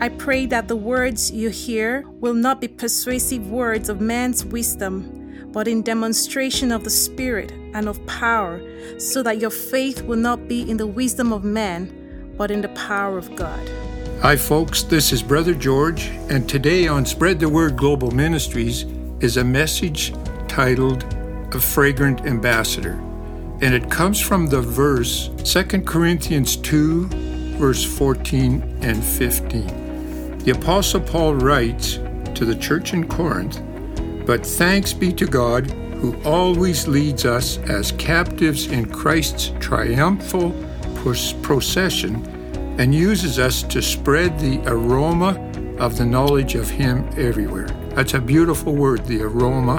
I pray that the words you hear will not be persuasive words of man's wisdom, but in demonstration of the Spirit and of power, so that your faith will not be in the wisdom of man, but in the power of God. Hi, folks, this is Brother George, and today on Spread the Word Global Ministries is a message titled A Fragrant Ambassador. And it comes from the verse 2 Corinthians 2, verse 14 and 15. The Apostle Paul writes to the church in Corinth, But thanks be to God who always leads us as captives in Christ's triumphal procession and uses us to spread the aroma of the knowledge of Him everywhere. That's a beautiful word, the aroma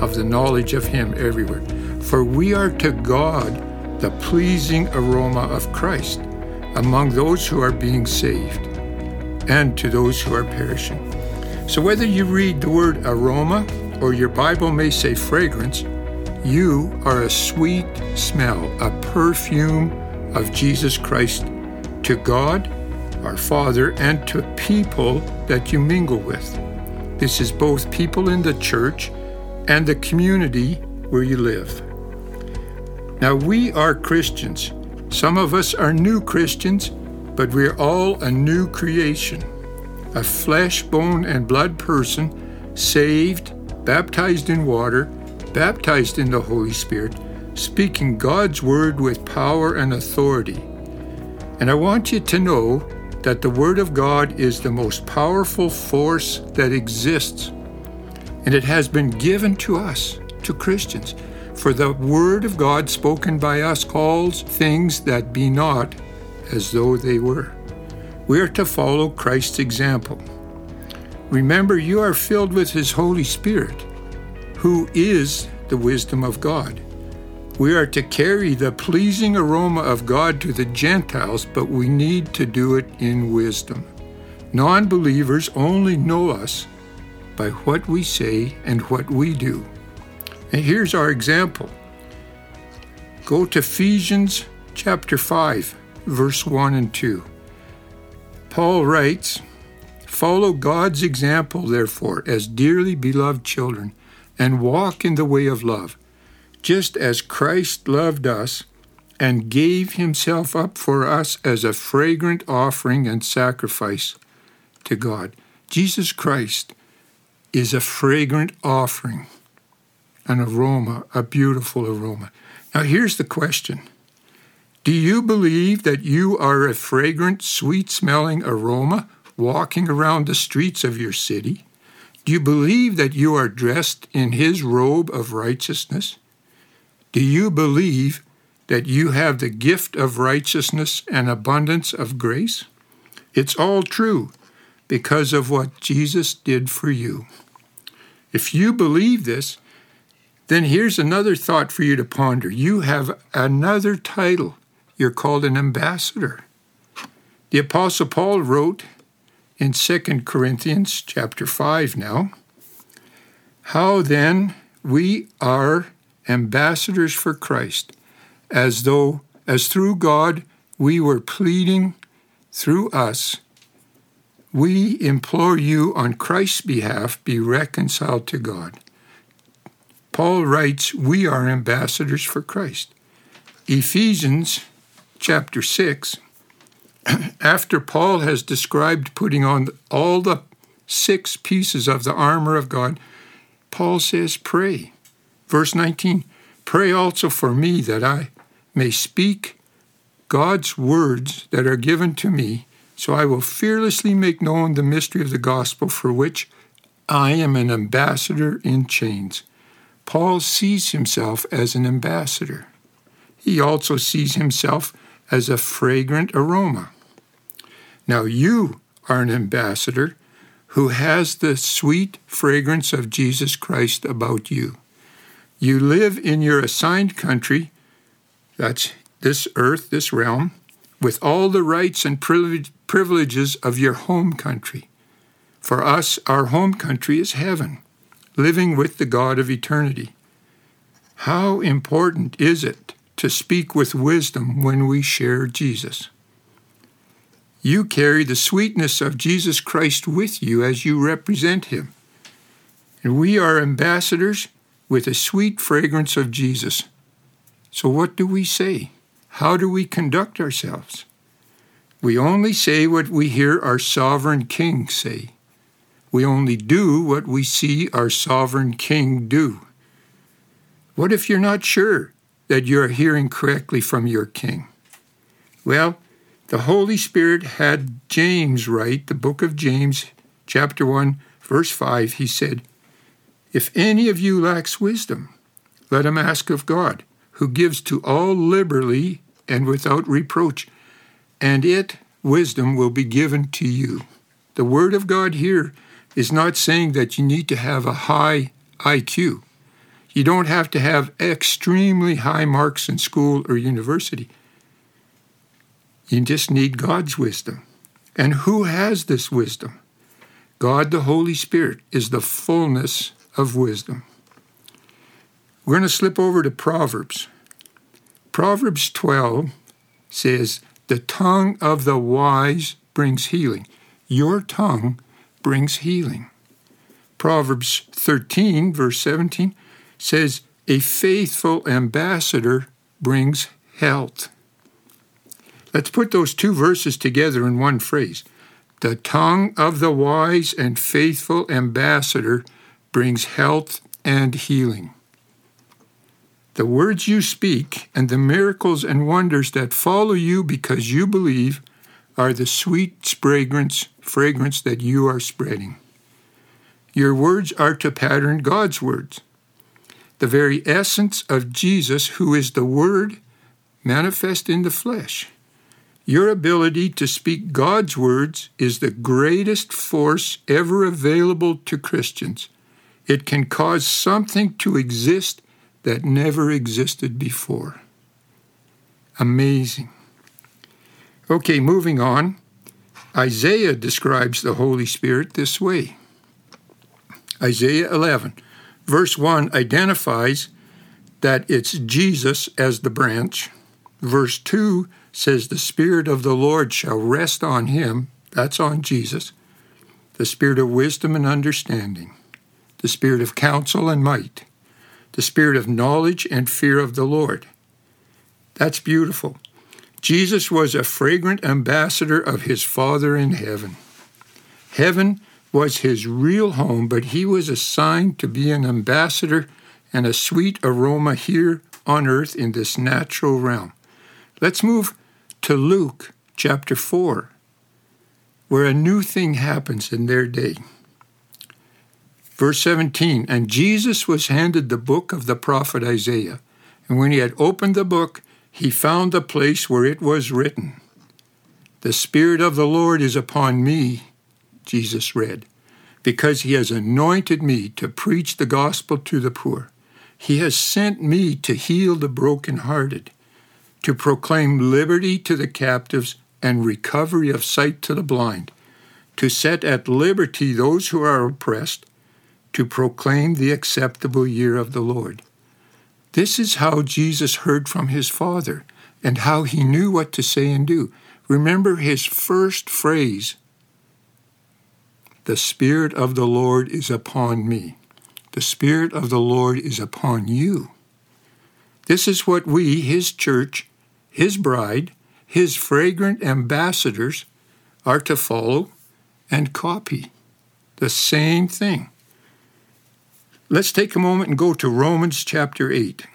of the knowledge of Him everywhere. For we are to God the pleasing aroma of Christ among those who are being saved and to those who are perishing. So, whether you read the word aroma or your Bible may say fragrance, you are a sweet smell, a perfume of Jesus Christ to God, our Father, and to people that you mingle with. This is both people in the church and the community where you live. Now, we are Christians. Some of us are new Christians, but we're all a new creation, a flesh, bone, and blood person, saved, baptized in water, baptized in the Holy Spirit, speaking God's word with power and authority. And I want you to know that the Word of God is the most powerful force that exists. And it has been given to us, to Christians. For the Word of God spoken by us calls things that be not as though they were. We are to follow Christ's example. Remember, you are filled with His Holy Spirit, who is the wisdom of God. We are to carry the pleasing aroma of God to the Gentiles, but we need to do it in wisdom. Non believers only know us by what we say and what we do. And here's our example. Go to Ephesians chapter 5 verse 1 and 2. Paul writes, Follow God's example, therefore, as dearly beloved children, and walk in the way of love, just as Christ loved us and gave himself up for us as a fragrant offering and sacrifice to God. Jesus Christ is a fragrant offering, an aroma, a beautiful aroma. Now, here's the question do you believe that you are a fragrant, sweet smelling aroma walking around the streets of your city? Do you believe that you are dressed in His robe of righteousness? Do you believe that you have the gift of righteousness and abundance of grace? It's all true because of what Jesus did for you. If you believe this, then here's another thought for you to ponder. You have another title you're called an ambassador. The apostle Paul wrote in 2 Corinthians chapter 5 now, how then we are ambassadors for Christ, as though as through God we were pleading through us we implore you on Christ's behalf be reconciled to God. Paul writes, We are ambassadors for Christ. Ephesians chapter 6, after Paul has described putting on all the six pieces of the armor of God, Paul says, Pray. Verse 19 Pray also for me that I may speak God's words that are given to me, so I will fearlessly make known the mystery of the gospel for which I am an ambassador in chains. Paul sees himself as an ambassador. He also sees himself as a fragrant aroma. Now you are an ambassador, who has the sweet fragrance of Jesus Christ about you. You live in your assigned country, that's this earth, this realm, with all the rights and privileges of your home country. For us, our home country is heaven, living with the God of eternity. How important is it to speak with wisdom when we share Jesus? You carry the sweetness of Jesus Christ with you as you represent him. And we are ambassadors with a sweet fragrance of Jesus. So, what do we say? How do we conduct ourselves? We only say what we hear our sovereign King say. We only do what we see our sovereign King do. What if you're not sure that you're hearing correctly from your King? Well, the Holy Spirit had James write the book of James, chapter 1, verse 5. He said, If any of you lacks wisdom, let him ask of God, who gives to all liberally and without reproach, and it, wisdom, will be given to you. The Word of God here is not saying that you need to have a high IQ. You don't have to have extremely high marks in school or university. You just need God's wisdom. And who has this wisdom? God the Holy Spirit is the fullness of wisdom. We're going to slip over to Proverbs. Proverbs 12 says, The tongue of the wise brings healing. Your tongue brings healing. Proverbs 13, verse 17, says, A faithful ambassador brings health. Let's put those two verses together in one phrase. The tongue of the wise and faithful ambassador brings health and healing. The words you speak and the miracles and wonders that follow you because you believe are the sweet fragrance, fragrance that you are spreading. Your words are to pattern God's words. The very essence of Jesus, who is the Word manifest in the flesh. Your ability to speak God's words is the greatest force ever available to Christians. It can cause something to exist that never existed before. Amazing. Okay, moving on. Isaiah describes the Holy Spirit this way Isaiah 11, verse 1 identifies that it's Jesus as the branch. Verse 2 says, The Spirit of the Lord shall rest on him. That's on Jesus. The Spirit of wisdom and understanding, the Spirit of counsel and might, the Spirit of knowledge and fear of the Lord. That's beautiful. Jesus was a fragrant ambassador of his Father in heaven. Heaven was his real home, but he was assigned to be an ambassador and a sweet aroma here on earth in this natural realm. Let's move to Luke chapter 4, where a new thing happens in their day. Verse 17 And Jesus was handed the book of the prophet Isaiah. And when he had opened the book, he found the place where it was written The Spirit of the Lord is upon me, Jesus read, because he has anointed me to preach the gospel to the poor. He has sent me to heal the brokenhearted to proclaim liberty to the captives and recovery of sight to the blind, to set at liberty those who are oppressed, to proclaim the acceptable year of the Lord. This is how Jesus heard from his Father and how he knew what to say and do. Remember his first phrase The Spirit of the Lord is upon me. The Spirit of the Lord is upon you. This is what we, his church, his bride, his fragrant ambassadors, are to follow and copy the same thing. Let's take a moment and go to Romans chapter 8.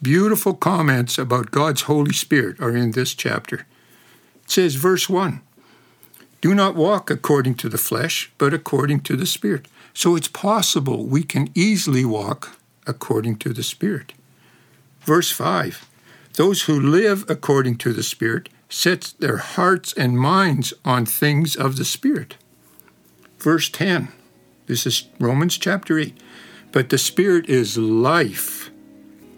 Beautiful comments about God's Holy Spirit are in this chapter. It says, verse 1 Do not walk according to the flesh, but according to the Spirit. So it's possible we can easily walk according to the Spirit. Verse 5 those who live according to the Spirit set their hearts and minds on things of the Spirit. Verse 10. This is Romans chapter 8. But the Spirit is life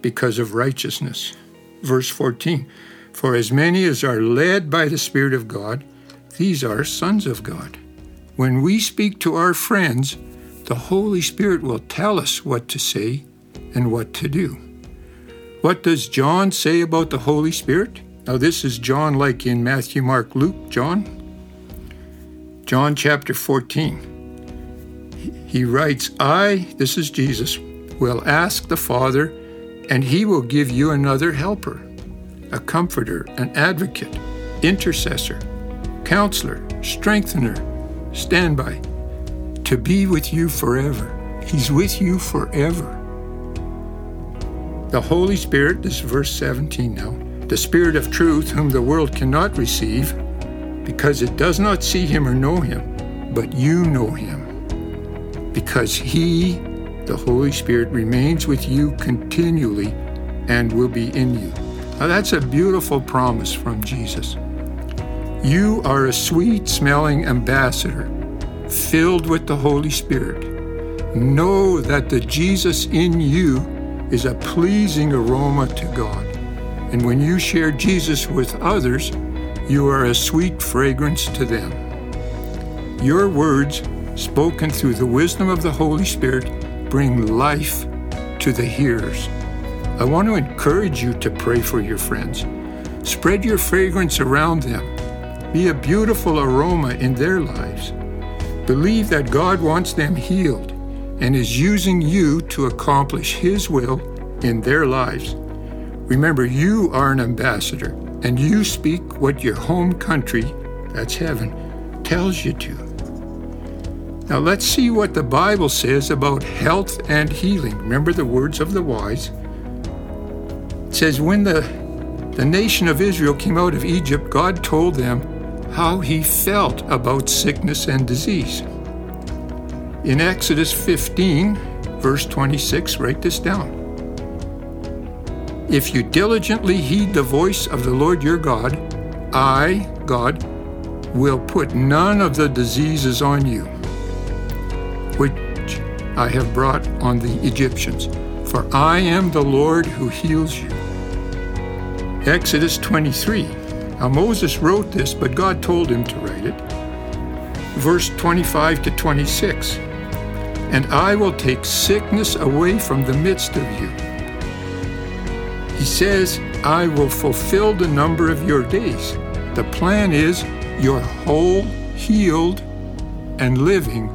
because of righteousness. Verse 14. For as many as are led by the Spirit of God, these are sons of God. When we speak to our friends, the Holy Spirit will tell us what to say and what to do. What does John say about the Holy Spirit? Now, this is John like in Matthew, Mark, Luke, John. John chapter 14. He writes, I, this is Jesus, will ask the Father, and he will give you another helper, a comforter, an advocate, intercessor, counselor, strengthener, standby, to be with you forever. He's with you forever. The Holy Spirit, this is verse 17 now, the Spirit of truth, whom the world cannot receive, because it does not see him or know him, but you know him. Because he, the Holy Spirit, remains with you continually and will be in you. Now that's a beautiful promise from Jesus. You are a sweet smelling ambassador, filled with the Holy Spirit. Know that the Jesus in you is a pleasing aroma to God. And when you share Jesus with others, you are a sweet fragrance to them. Your words, spoken through the wisdom of the Holy Spirit, bring life to the hearers. I want to encourage you to pray for your friends. Spread your fragrance around them be a beautiful aroma in their lives. Believe that God wants them healed and is using you to accomplish His will in their lives. Remember, you are an ambassador and you speak what your home country, that's heaven, tells you to. Now let's see what the Bible says about health and healing. Remember the words of the wise. It says, When the, the nation of Israel came out of Egypt, God told them how he felt about sickness and disease. In Exodus 15, verse 26, write this down. If you diligently heed the voice of the Lord your God, I, God, will put none of the diseases on you, which I have brought on the Egyptians, for I am the Lord who heals you. Exodus 23, now, Moses wrote this, but God told him to write it. Verse 25 to 26 And I will take sickness away from the midst of you. He says, I will fulfill the number of your days. The plan is you're whole, healed, and living,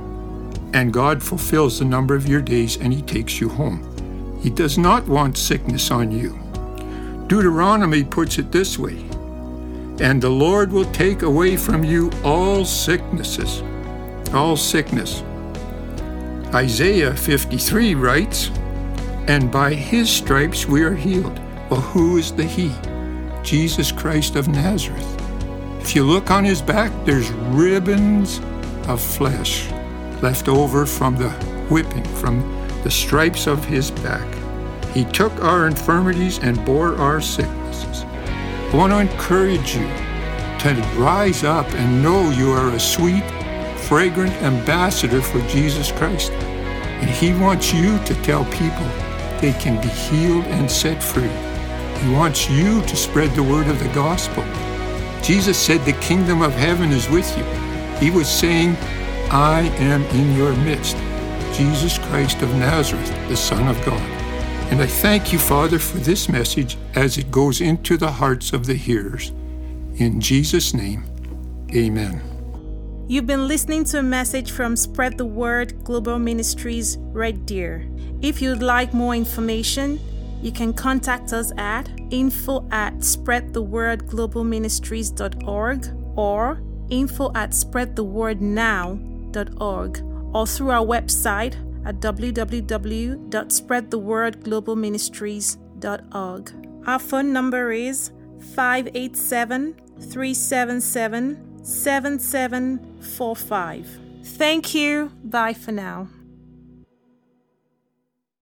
and God fulfills the number of your days and He takes you home. He does not want sickness on you. Deuteronomy puts it this way and the Lord will take away from you all sicknesses, all sickness. Isaiah 53 writes, And by his stripes we are healed. Well, who is the he? Jesus Christ of Nazareth. If you look on his back, there's ribbons of flesh left over from the whipping, from the stripes of his back. He took our infirmities and bore our sicknesses. I want to encourage you to rise up and know you are a sweet, fragrant ambassador for Jesus Christ. And He wants you to tell people they can be healed and set free. He wants you to spread the word of the gospel. Jesus said, The kingdom of heaven is with you. He was saying, I am in your midst. Jesus Christ of Nazareth, the Son of God. And I thank you, Father, for this message as it goes into the hearts of the hearers. In Jesus' name, amen. You've been listening to a message from Spread the Word Global Ministries Red Deer. If you'd like more information, you can contact us at info at spreadthewordglobalministries.org or info at spreadthewordnow.org or through our website at www.spreadthewordglobalministries.org. Our phone number is 587 377 7745. Thank you. Bye for now.